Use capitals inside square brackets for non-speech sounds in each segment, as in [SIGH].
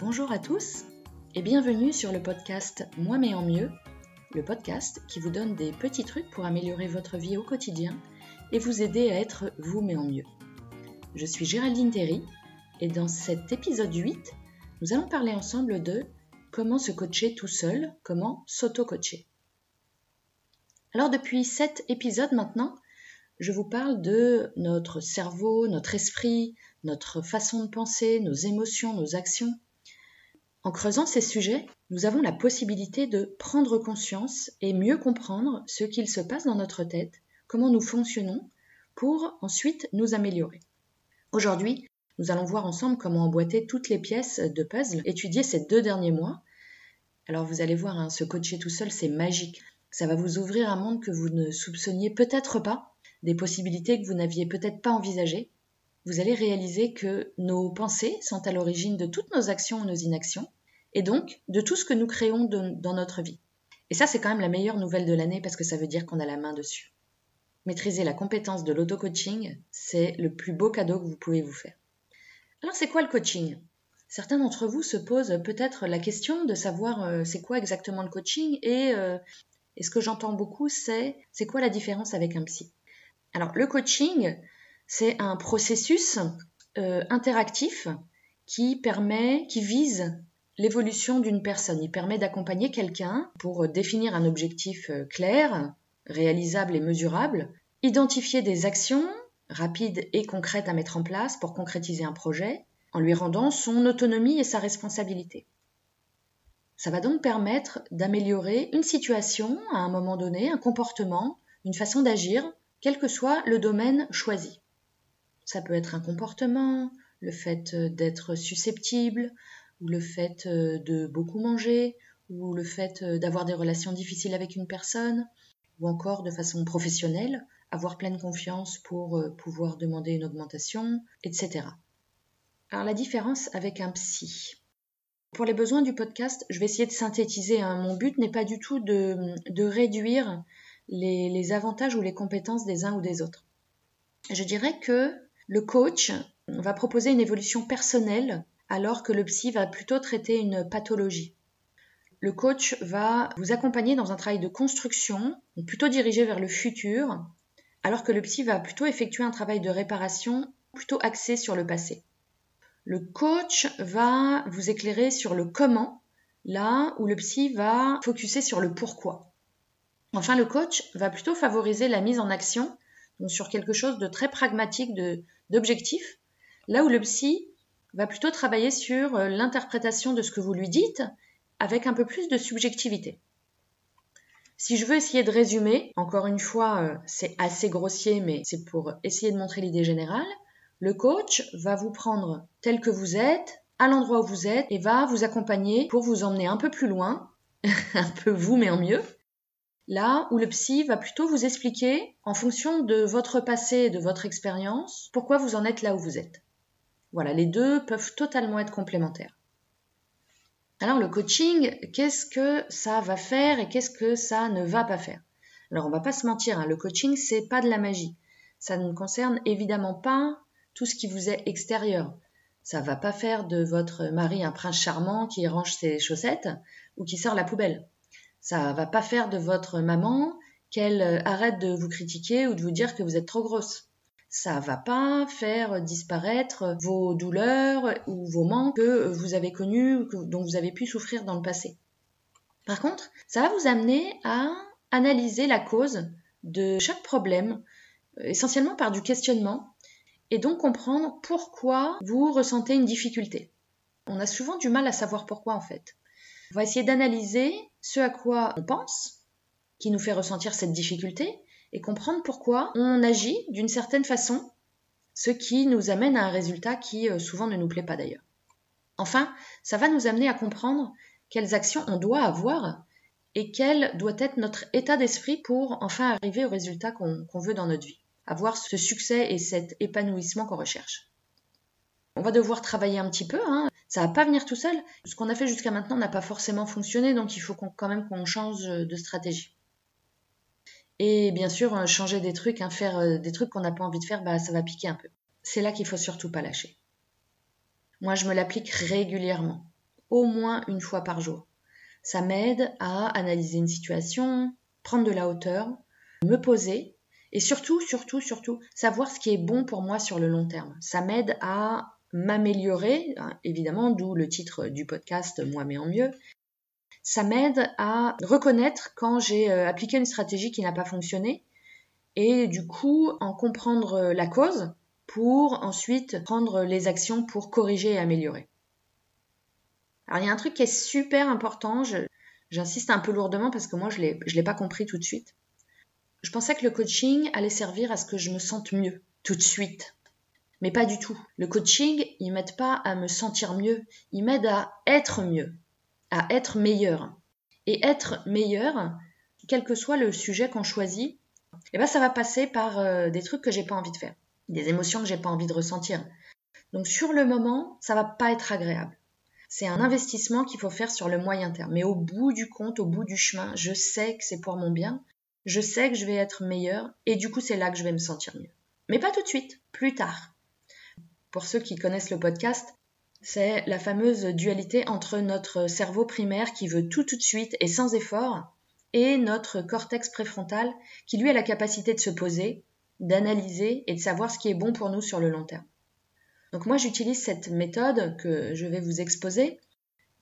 Bonjour à tous et bienvenue sur le podcast Moi mais en mieux, le podcast qui vous donne des petits trucs pour améliorer votre vie au quotidien et vous aider à être vous mais en mieux. Je suis Géraldine Terry et dans cet épisode 8, nous allons parler ensemble de comment se coacher tout seul, comment s'auto-coacher. Alors depuis 7 épisodes maintenant, je vous parle de notre cerveau, notre esprit, notre façon de penser, nos émotions, nos actions. En creusant ces sujets, nous avons la possibilité de prendre conscience et mieux comprendre ce qu'il se passe dans notre tête, comment nous fonctionnons, pour ensuite nous améliorer. Aujourd'hui, nous allons voir ensemble comment emboîter toutes les pièces de puzzle étudiées ces deux derniers mois. Alors vous allez voir, hein, se coacher tout seul, c'est magique. Ça va vous ouvrir un monde que vous ne soupçonniez peut-être pas, des possibilités que vous n'aviez peut-être pas envisagées. Vous allez réaliser que nos pensées sont à l'origine de toutes nos actions ou nos inactions, et donc de tout ce que nous créons dans notre vie. Et ça, c'est quand même la meilleure nouvelle de l'année parce que ça veut dire qu'on a la main dessus. Maîtriser la compétence de l'auto-coaching, c'est le plus beau cadeau que vous pouvez vous faire. Alors, c'est quoi le coaching? Certains d'entre vous se posent peut-être la question de savoir euh, c'est quoi exactement le coaching et, euh, et ce que j'entends beaucoup, c'est c'est quoi la différence avec un psy? Alors, le coaching, c'est un processus euh, interactif qui permet, qui vise l'évolution d'une personne. Il permet d'accompagner quelqu'un pour définir un objectif euh, clair, réalisable et mesurable, identifier des actions rapides et concrètes à mettre en place pour concrétiser un projet, en lui rendant son autonomie et sa responsabilité. Ça va donc permettre d'améliorer une situation à un moment donné, un comportement, une façon d'agir, quel que soit le domaine choisi. Ça peut être un comportement, le fait d'être susceptible, ou le fait euh, de beaucoup manger, ou le fait euh, d'avoir des relations difficiles avec une personne, ou encore de façon professionnelle, avoir pleine confiance pour euh, pouvoir demander une augmentation, etc. Alors la différence avec un psy. Pour les besoins du podcast, je vais essayer de synthétiser. Hein. Mon but n'est pas du tout de, réduire les avantages ou les compétences des uns ou des autres. Je dirais que le coach va proposer une évolution personnelle alors que le psy va plutôt traiter une pathologie. Le coach va vous accompagner dans un travail de construction, plutôt dirigé vers le futur, alors que le psy va plutôt effectuer un travail de réparation plutôt axé sur le passé. Le coach va vous éclairer sur le comment, là où le psy va focuser sur le pourquoi. Enfin, le coach va plutôt favoriser la mise en action, donc sur quelque chose de très pragmatique, d'objectif, là où le psy va plutôt travailler sur euh, l'interprétation de ce que vous lui dites avec un peu plus de subjectivité. Si je veux essayer de résumer, encore une fois, euh, c'est assez grossier, mais c'est pour essayer de montrer l'idée générale, le coach va vous prendre tel que vous êtes, à l'endroit où vous êtes, et va vous accompagner pour vous emmener un peu plus loin, [LAUGHS] un peu vous, mais en mieux, là où le psy va plutôt vous expliquer, en fonction de votre passé et de votre expérience, pourquoi vous en êtes là où vous êtes. Voilà, les deux peuvent totalement être complémentaires. Alors le coaching, qu'est-ce que ça va faire et qu'est-ce que ça ne va pas faire? Alors on va pas se mentir, hein, le coaching c'est pas de la magie. Ça ne concerne évidemment pas tout ce qui vous est extérieur. Ça va pas faire de votre mari un prince charmant qui range ses chaussettes ou qui sort la poubelle. Ça va pas faire de votre maman qu'elle arrête de vous critiquer ou de vous dire que vous êtes trop grosse ça va pas faire disparaître vos douleurs ou vos manques que vous avez connus, dont vous avez pu souffrir dans le passé. Par contre, ça va vous amener à analyser la cause de chaque problème, essentiellement par du questionnement, et donc comprendre pourquoi vous ressentez une difficulté. On a souvent du mal à savoir pourquoi en fait. On va essayer d'analyser ce à quoi on pense, qui nous fait ressentir cette difficulté, et comprendre pourquoi on agit d'une certaine façon, ce qui nous amène à un résultat qui euh, souvent ne nous plaît pas d'ailleurs. Enfin, ça va nous amener à comprendre quelles actions on doit avoir et quel doit être notre état d'esprit pour enfin arriver au résultat qu'on veut dans notre vie, avoir ce succès et cet épanouissement qu'on recherche. On va devoir travailler un petit peu, hein. ça va pas venir tout seul. Ce qu'on a fait jusqu'à maintenant n'a pas forcément fonctionné, donc il faut quand même qu'on change de stratégie. Et bien sûr, euh, changer des trucs, hein, faire euh, des trucs qu'on n'a pas envie de faire, bah, ça va piquer un peu. C'est là qu'il faut surtout pas lâcher. Moi, je me l'applique régulièrement. au moins une fois par jour. Ça m'aide à analyser une situation, prendre de la hauteur, me poser et surtout, surtout, surtout, savoir ce qui est bon pour moi sur le long terme. Ça m'aide à m'améliorer, hein, évidemment, d'où le titre du podcast Moi mais en mieux. Ça m'aide à reconnaître quand j'ai euh, appliqué une stratégie qui n'a pas fonctionné et du coup en comprendre la cause pour ensuite prendre les actions pour corriger et améliorer. Alors il y a un truc qui est super important, j'insiste un peu lourdement parce que moi je ne l'ai pas compris tout de suite. Je pensais que le coaching allait servir à ce que je me sente mieux tout de suite. Mais pas du tout. Le coaching, il m'aide pas à me sentir mieux, il m'aide à être mieux, à être meilleur. Et être meilleur, quel que soit le sujet qu'on choisit, eh ben ça va passer par euh, des trucs que j'ai pas envie de faire, des émotions que j'ai pas envie de ressentir. Donc sur le moment, ça va pas être agréable. C'est un investissement qu'il faut faire sur le moyen terme. Mais au bout du compte, au bout du chemin, je sais que c'est pour mon bien, je sais que je vais être meilleur et du coup c'est là que je vais me sentir mieux. Mais pas tout de suite, plus tard. Pour ceux qui connaissent le podcast, c'est la fameuse dualité entre notre cerveau primaire qui veut tout tout de suite et sans effort et notre cortex préfrontal qui lui a la capacité de se poser, d'analyser et de savoir ce qui est bon pour nous sur le long terme. Donc moi j'utilise cette méthode que je vais vous exposer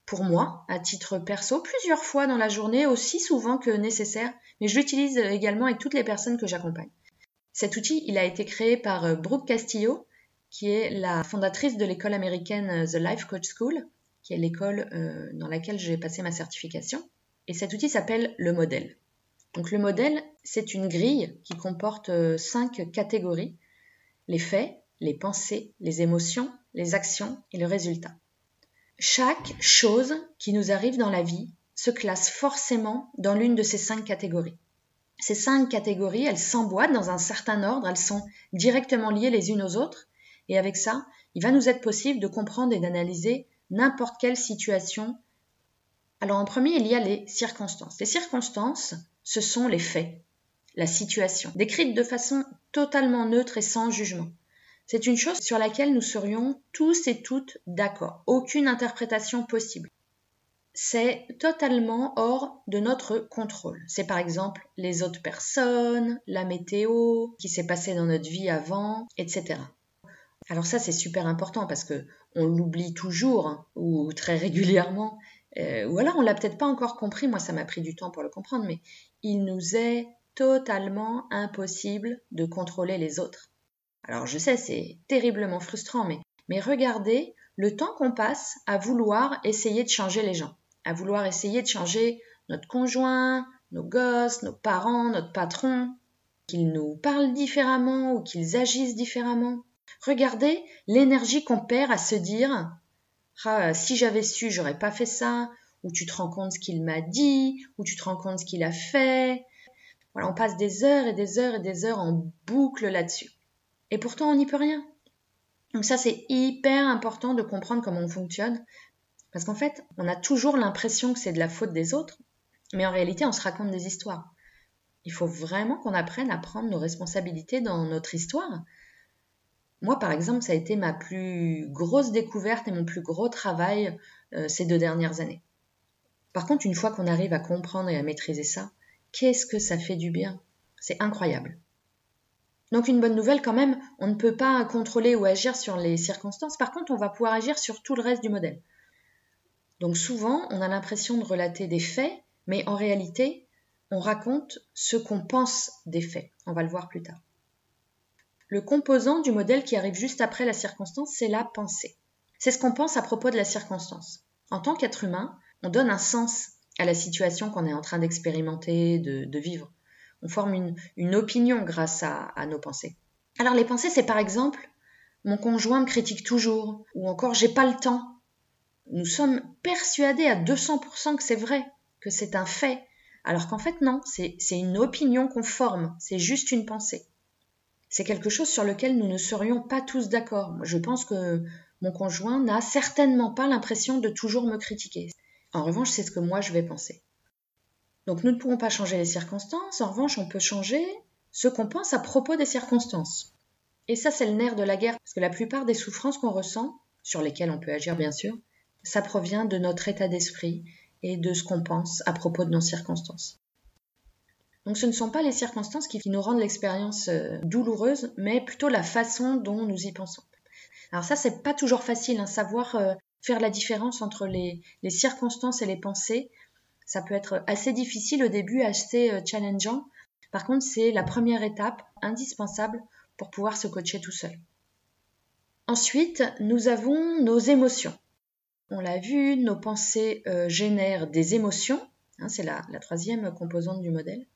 pour moi, à titre perso, plusieurs fois dans la journée, aussi souvent que nécessaire, mais je l'utilise également avec toutes les personnes que j'accompagne. Cet outil, il a été créé par euh, Brooke Castillo, qui est la fondatrice de l'école américaine euh, The Life Coach School, qui est l'école euh, dans laquelle j'ai passé ma certification. Et cet outil s'appelle le modèle. Donc le modèle, c'est une grille qui comporte cinq catégories. Les faits, les pensées, les émotions, les actions et le résultat. Chaque chose qui nous arrive dans la vie se classe forcément dans l'une de ces cinq catégories. Ces cinq catégories, elles s'emboîtent dans un certain ordre, elles sont directement liées les unes aux autres, et avec ça, il va nous être possible de comprendre et d'analyser n'importe quelle situation. Alors en premier, il y a les circonstances. Les circonstances, ce sont les faits, la situation, décrite de façon totalement neutre et sans jugement. C'est une chose sur laquelle nous serions tous et toutes d'accord. Aucune interprétation possible. C'est totalement hors de notre contrôle. C'est par exemple les autres personnes, la météo, qui s'est passé dans notre vie avant, etc. Alors ça c'est super important parce que on l'oublie toujours hein, ou très régulièrement, euh, ou alors on l'a peut-être pas encore compris. Moi ça m'a pris du temps pour le comprendre, mais il nous est totalement impossible de contrôler les autres. Alors je sais, c'est terriblement frustrant, mais, mais regardez le temps qu'on passe à vouloir essayer de changer les gens, à vouloir essayer de changer notre conjoint, nos gosses, nos parents, notre patron, qu'ils nous parlent différemment ou qu'ils agissent différemment. Regardez l'énergie qu'on perd à se dire ah, si j'avais su, j'aurais pas fait ça, ou tu te rends compte ce qu'il m'a dit, ou tu te rends compte ce qu'il a fait. Voilà, on passe des heures et des heures et des heures en boucle là-dessus. Et pourtant, on n'y peut rien. Donc ça, c'est hyper important de comprendre comment on fonctionne. Parce qu'en fait, on a toujours l'impression que c'est de la faute des autres, mais en réalité, on se raconte des histoires. Il faut vraiment qu'on apprenne à prendre nos responsabilités dans notre histoire. Moi, par exemple, ça a été ma plus grosse découverte et mon plus gros travail euh, ces deux dernières années. Par contre, une fois qu'on arrive à comprendre et à maîtriser ça, qu'est-ce que ça fait du bien? C'est incroyable. Donc une bonne nouvelle quand même, on ne peut pas contrôler ou agir sur les circonstances, par contre on va pouvoir agir sur tout le reste du modèle. Donc souvent on a l'impression de relater des faits, mais en réalité on raconte ce qu'on pense des faits. On va le voir plus tard. Le composant du modèle qui arrive juste après la circonstance, c'est la pensée. C'est ce qu'on pense à propos de la circonstance. En tant qu'être humain, on donne un sens à la situation qu'on est en train d'expérimenter, de, vivre on forme une, opinion grâce à, nos pensées. Alors les pensées, c'est par exemple mon conjoint me critique toujours, ou encore j'ai pas le temps. Nous sommes persuadés à 200% que c'est vrai, que c'est un fait, alors qu'en fait non, c'est une opinion qu'on forme, c'est juste une pensée. C'est quelque chose sur lequel nous ne serions pas tous d'accord. Je pense que mon conjoint n'a certainement pas l'impression de toujours me critiquer. En revanche, c'est ce que moi je vais penser. Donc nous ne pouvons pas changer les circonstances, en revanche on peut changer ce qu'on pense à propos des circonstances. Et ça c'est le nerf de la guerre, parce que la plupart des souffrances qu'on ressent, sur lesquelles on peut agir bien sûr, Ça provient de notre état d'esprit et de ce qu'on pense à propos de nos circonstances. Donc ce ne sont pas les circonstances qui nous rendent l'expérience euh, douloureuse, mais plutôt la façon dont nous y pensons. Alors ça, c'est pas toujours facile, hein, savoir euh, faire la différence entre les, circonstances et les pensées. Ça peut être assez difficile au début, assez euh, challengeant. Par contre, c'est la première étape indispensable pour pouvoir se coacher tout seul. Ensuite, nous avons nos émotions. On l'a vu, nos pensées génèrent des émotions. Hein, c'est la troisième composante du modèle.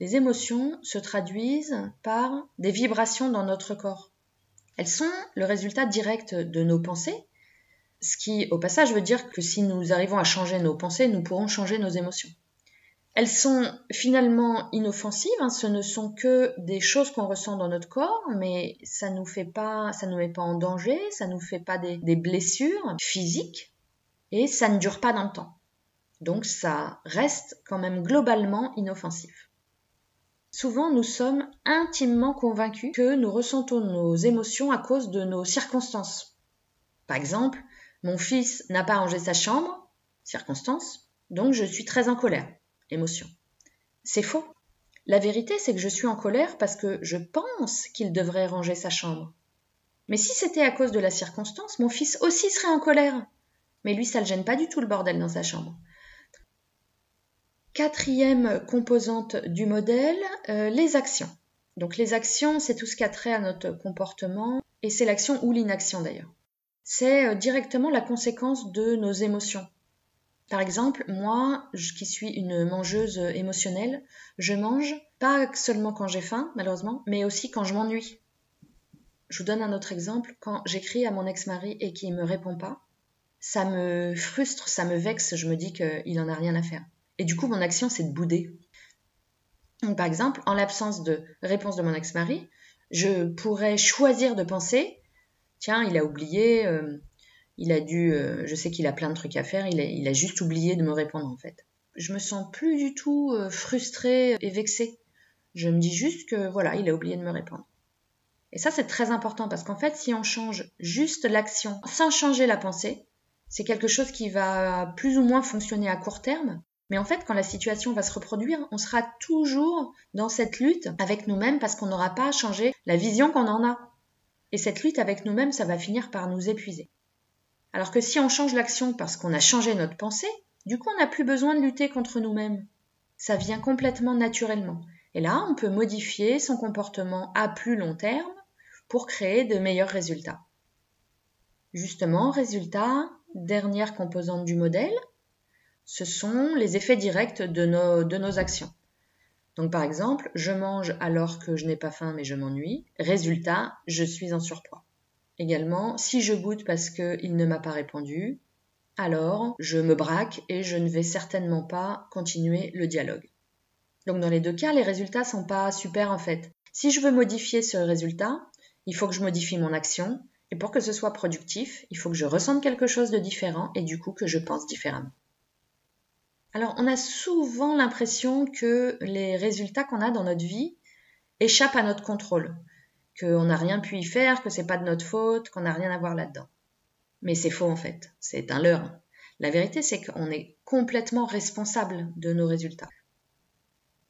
Les émotions se traduisent par des vibrations dans notre corps. Elles sont le résultat direct de nos pensées, ce qui au passage veut dire que si nous arrivons à changer nos pensées, nous pourrons changer nos émotions. Elles sont finalement inoffensives, hein, ce ne sont que des choses qu'on ressent dans notre corps, mais ça nous fait pas, ça nous met pas en danger, ça nous fait pas des, des blessures physiques, et ça ne dure pas dans le temps. Donc ça reste quand même globalement inoffensif. Souvent, nous sommes intimement convaincus que nous ressentons nos émotions à cause de nos circonstances. Par exemple, mon fils n'a pas rangé sa chambre, circonstance, donc je suis très en colère, émotion. C'est faux. La vérité, c'est que je suis en colère parce que je pense qu'il devrait ranger sa chambre. Mais si c'était à cause de la circonstance, mon fils aussi serait en colère. Mais lui, ça ne le gêne pas du tout le bordel dans sa chambre. Quatrième composante du modèle, euh, les actions. Donc les actions, c'est tout ce qui a trait à notre comportement, et c'est l'action ou l'inaction d'ailleurs. C'est euh, directement la conséquence de nos émotions. Par exemple, moi, qui suis une mangeuse émotionnelle, je mange pas seulement quand j'ai faim, malheureusement, mais aussi quand je m'ennuie. Je vous donne un autre exemple. Quand j'écris à mon ex-mari et qu'il ne me répond pas, ça me frustre, ça me vexe, je me dis qu'il n'en a rien à faire. Et du coup, mon action, c'est de bouder. Par exemple, en l'absence de réponse de mon ex-mari, je pourrais choisir de penser, tiens, il a oublié, euh, il a dû, euh, je sais qu'il a plein de trucs à faire, il a, juste oublié de me répondre en fait. Je me sens plus du tout euh, frustrée et vexée. Je me dis juste que voilà, il a oublié de me répondre. Et ça, c'est très important parce qu'en fait, si on change juste l'action sans changer la pensée, c'est quelque chose qui va plus ou moins fonctionner à court terme, mais en fait, quand la situation va se reproduire, on sera toujours dans cette lutte avec nous-mêmes parce qu'on n'aura pas changé la vision qu'on en a. Et cette lutte avec nous-mêmes, ça va finir par nous épuiser. Alors que si on change l'action parce qu'on a changé notre pensée, du coup, on n'a plus besoin de lutter contre nous-mêmes. Ça vient complètement naturellement. Et là, on peut modifier son comportement à plus long terme pour créer de meilleurs résultats. Justement, résultat, dernière composante du modèle, ce sont les effets directs de nos, actions. Donc par exemple, je mange alors que je n'ai pas faim mais je m'ennuie. Résultat, je suis en surpoids. Également, si je boude parce qu'il ne m'a pas répondu, alors je me braque et je ne vais certainement pas continuer le dialogue. Donc dans les deux cas, les résultats sont pas super en fait. Si je veux modifier ce résultat, il faut que je modifie mon action et pour que ce soit productif, il faut que je ressente quelque chose de différent et du coup que je pense différemment. Alors, on a souvent l'impression que les résultats qu'on a dans notre vie échappent à notre contrôle, qu'on n'a rien pu y faire, que c'est pas de notre faute, qu'on n'a rien à voir là-dedans. Mais c'est faux en fait, c'est un leurre. La vérité, c'est qu'on est complètement responsable de nos résultats.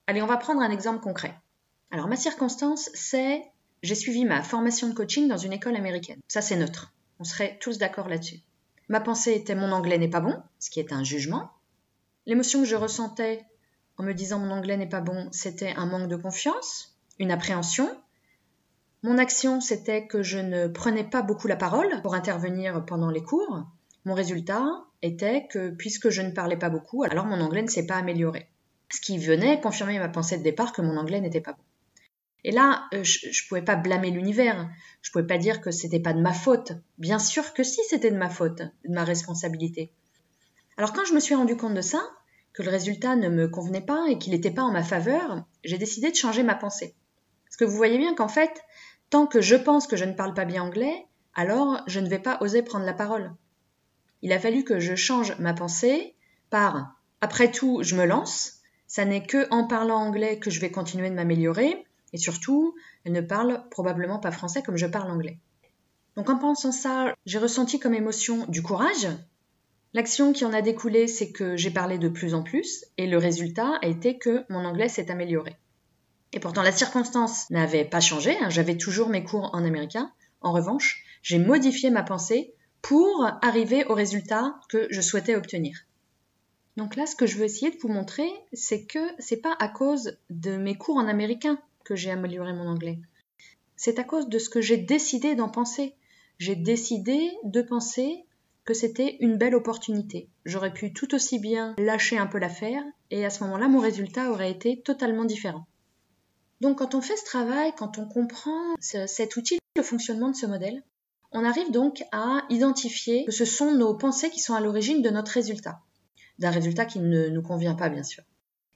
Allez, on va prendre un exemple concret. Alors, ma circonstance, c'est j'ai suivi ma formation de coaching dans une école américaine. Ça, c'est neutre. On serait tous d'accord là-dessus. Ma pensée était mon anglais n'est pas bon, ce qui est un jugement. L'émotion que je ressentais en me disant mon anglais n'est pas bon, c'était un manque de confiance, une appréhension. Mon action, c'était que je ne prenais pas beaucoup la parole pour intervenir pendant les cours. Mon résultat était que puisque je ne parlais pas beaucoup, alors mon anglais ne s'est pas amélioré. Ce qui venait confirmer ma pensée de départ que mon anglais n'était pas bon. Et là, euh, je ne pouvais pas blâmer l'univers. Je ne pouvais pas dire que c'était pas de ma faute. Bien sûr que si, c'était de ma faute, de ma responsabilité. Alors quand je me suis rendu compte de ça, que le résultat ne me convenait pas et qu'il n'était pas en ma faveur, j'ai décidé de changer ma pensée. Parce que vous voyez bien qu'en fait, tant que je pense que je ne parle pas bien anglais, alors je ne vais pas oser prendre la parole. Il a fallu que je change ma pensée par après tout, je me lance, ça n'est que en parlant anglais que je vais continuer de m'améliorer, et surtout, elle ne parle probablement pas français comme je parle anglais. Donc en pensant ça, j'ai ressenti comme émotion du courage, L'action qui en a découlé, c'est que j'ai parlé de plus en plus et le résultat a été que mon anglais s'est amélioré. Et pourtant, la circonstance n'avait pas changé, hein, j'avais toujours mes cours en américain. En revanche, j'ai modifié ma pensée pour arriver au résultat que je souhaitais obtenir. Donc là, ce que je veux essayer de vous montrer, c'est que c'est pas à cause de mes cours en américain que j'ai amélioré mon anglais. C'est à cause de ce que j'ai décidé d'en penser. J'ai décidé de penser c'était une belle opportunité. J'aurais pu tout aussi bien lâcher un peu l'affaire et à ce moment-là, mon résultat aurait été totalement différent. Donc quand on fait ce travail, quand on comprend cet outil, le fonctionnement de ce modèle, on arrive donc à identifier que ce sont nos pensées qui sont à l'origine de notre résultat, d'un résultat qui ne nous convient pas bien sûr.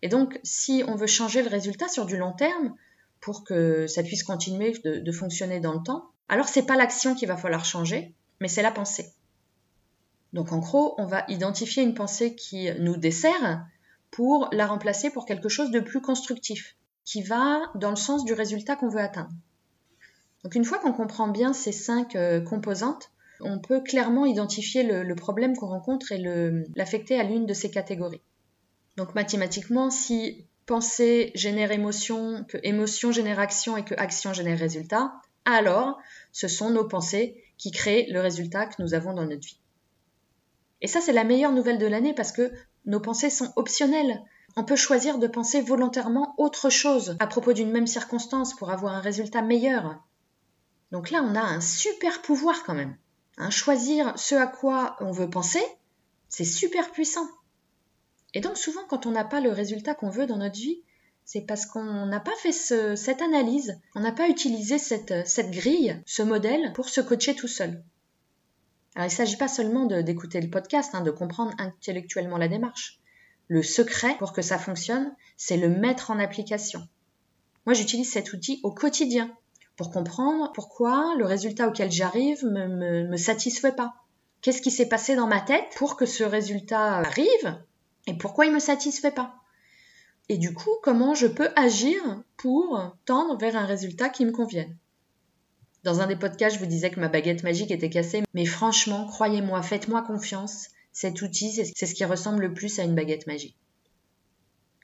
Et donc si on veut changer le résultat sur du long terme pour que ça puisse continuer de, de fonctionner dans le temps, alors c'est pas l'action qu'il va falloir changer, mais c'est la pensée. Donc en gros, on va identifier une pensée qui nous dessert pour la remplacer pour quelque chose de plus constructif, qui va dans le sens du résultat qu'on veut atteindre. Donc une fois qu'on comprend bien ces cinq euh, composantes, on peut clairement identifier le, problème qu'on rencontre et l'affecter à l'une de ces catégories. Donc mathématiquement, si pensée génère émotion, que émotion génère action et que action génère résultat, alors ce sont nos pensées qui créent le résultat que nous avons dans notre vie. Et ça, c'est la meilleure nouvelle de l'année parce que nos pensées sont optionnelles. On peut choisir de penser volontairement autre chose à propos d'une même circonstance pour avoir un résultat meilleur. Donc là, on a un super pouvoir quand même. Hein, choisir ce à quoi on veut penser, c'est super puissant. Et donc souvent, quand on n'a pas le résultat qu'on veut dans notre vie, c'est parce qu'on n'a pas fait cette analyse, on n'a pas utilisé cette, cette grille, ce modèle pour se coacher tout seul. Alors, il ne s'agit pas seulement d'écouter le podcast, hein, de comprendre intellectuellement la démarche. Le secret pour que ça fonctionne, c'est le mettre en application. Moi, j'utilise cet outil au quotidien pour comprendre pourquoi le résultat auquel j'arrive me, me, me satisfait pas. Qu'est-ce qui s'est passé dans ma tête pour que ce résultat arrive et pourquoi il me satisfait pas? Et du coup, comment je peux agir pour tendre vers un résultat qui me convienne? Dans un des podcasts, je vous disais que ma baguette magique était cassée, mais franchement, croyez-moi, faites-moi confiance, cet outil, c'est ce qui ressemble le plus à une baguette magique.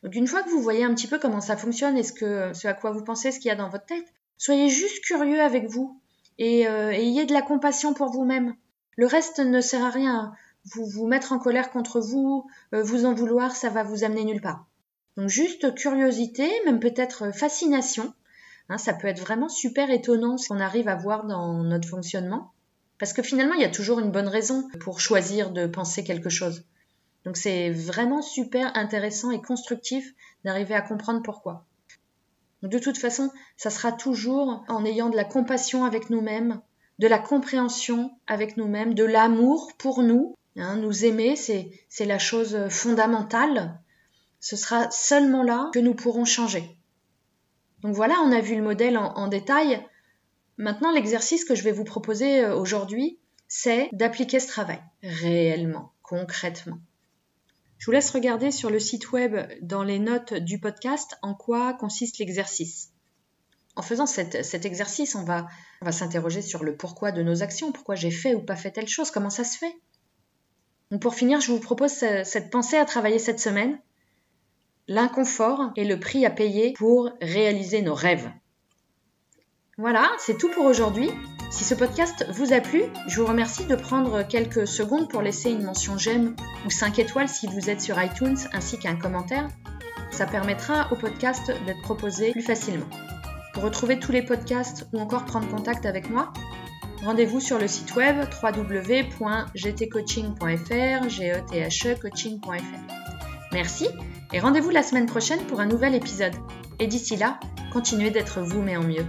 Donc une fois que vous voyez un petit peu comment ça fonctionne et ce, que, ce à quoi vous pensez, ce qu'il y a dans votre tête, soyez juste curieux avec vous et, euh, ayez de la compassion pour vous-même. Le reste ne sert à rien. Vous vous mettre en colère contre vous, euh, vous en vouloir, ça va vous amener nulle part. Donc juste curiosité, même peut-être fascination, Hein, ça peut être vraiment super étonnant ce qu'on arrive à voir dans notre fonctionnement. Parce que finalement, il y a toujours une bonne raison pour choisir de penser quelque chose. Donc c'est vraiment super intéressant et constructif d'arriver à comprendre pourquoi. de toute façon, ça sera toujours en ayant de la compassion avec nous-mêmes, de la compréhension avec nous-mêmes, de l'amour pour nous. Hein, nous aimer, c'est la chose fondamentale. Ce sera seulement là que nous pourrons changer. Donc voilà, on a vu le modèle en, détail. Maintenant, l'exercice que je vais vous proposer euh, aujourd'hui, c'est d'appliquer ce travail réellement, concrètement. Je vous laisse regarder sur le site web dans les notes du podcast en quoi consiste l'exercice. En faisant cet, exercice, on va, va s'interroger sur le pourquoi de nos actions, pourquoi j'ai fait ou pas fait telle chose, comment ça se fait. Donc pour finir, je vous propose cette pensée à travailler cette semaine l'inconfort est le prix à payer pour réaliser nos rêves. Voilà, c'est tout pour aujourd'hui. Si ce podcast vous a plu, je vous remercie de prendre quelques secondes pour laisser une mention j'aime ou 5 étoiles si vous êtes sur iTunes ainsi qu'un commentaire. Ça permettra au podcast d'être proposé plus facilement. Pour retrouver tous les podcasts ou encore prendre contact avec moi, rendez-vous sur le site web www.gtcoaching.fr, g Merci et rendez-vous la semaine prochaine pour un nouvel épisode. Et d'ici là, continuez d'être vous mais en mieux.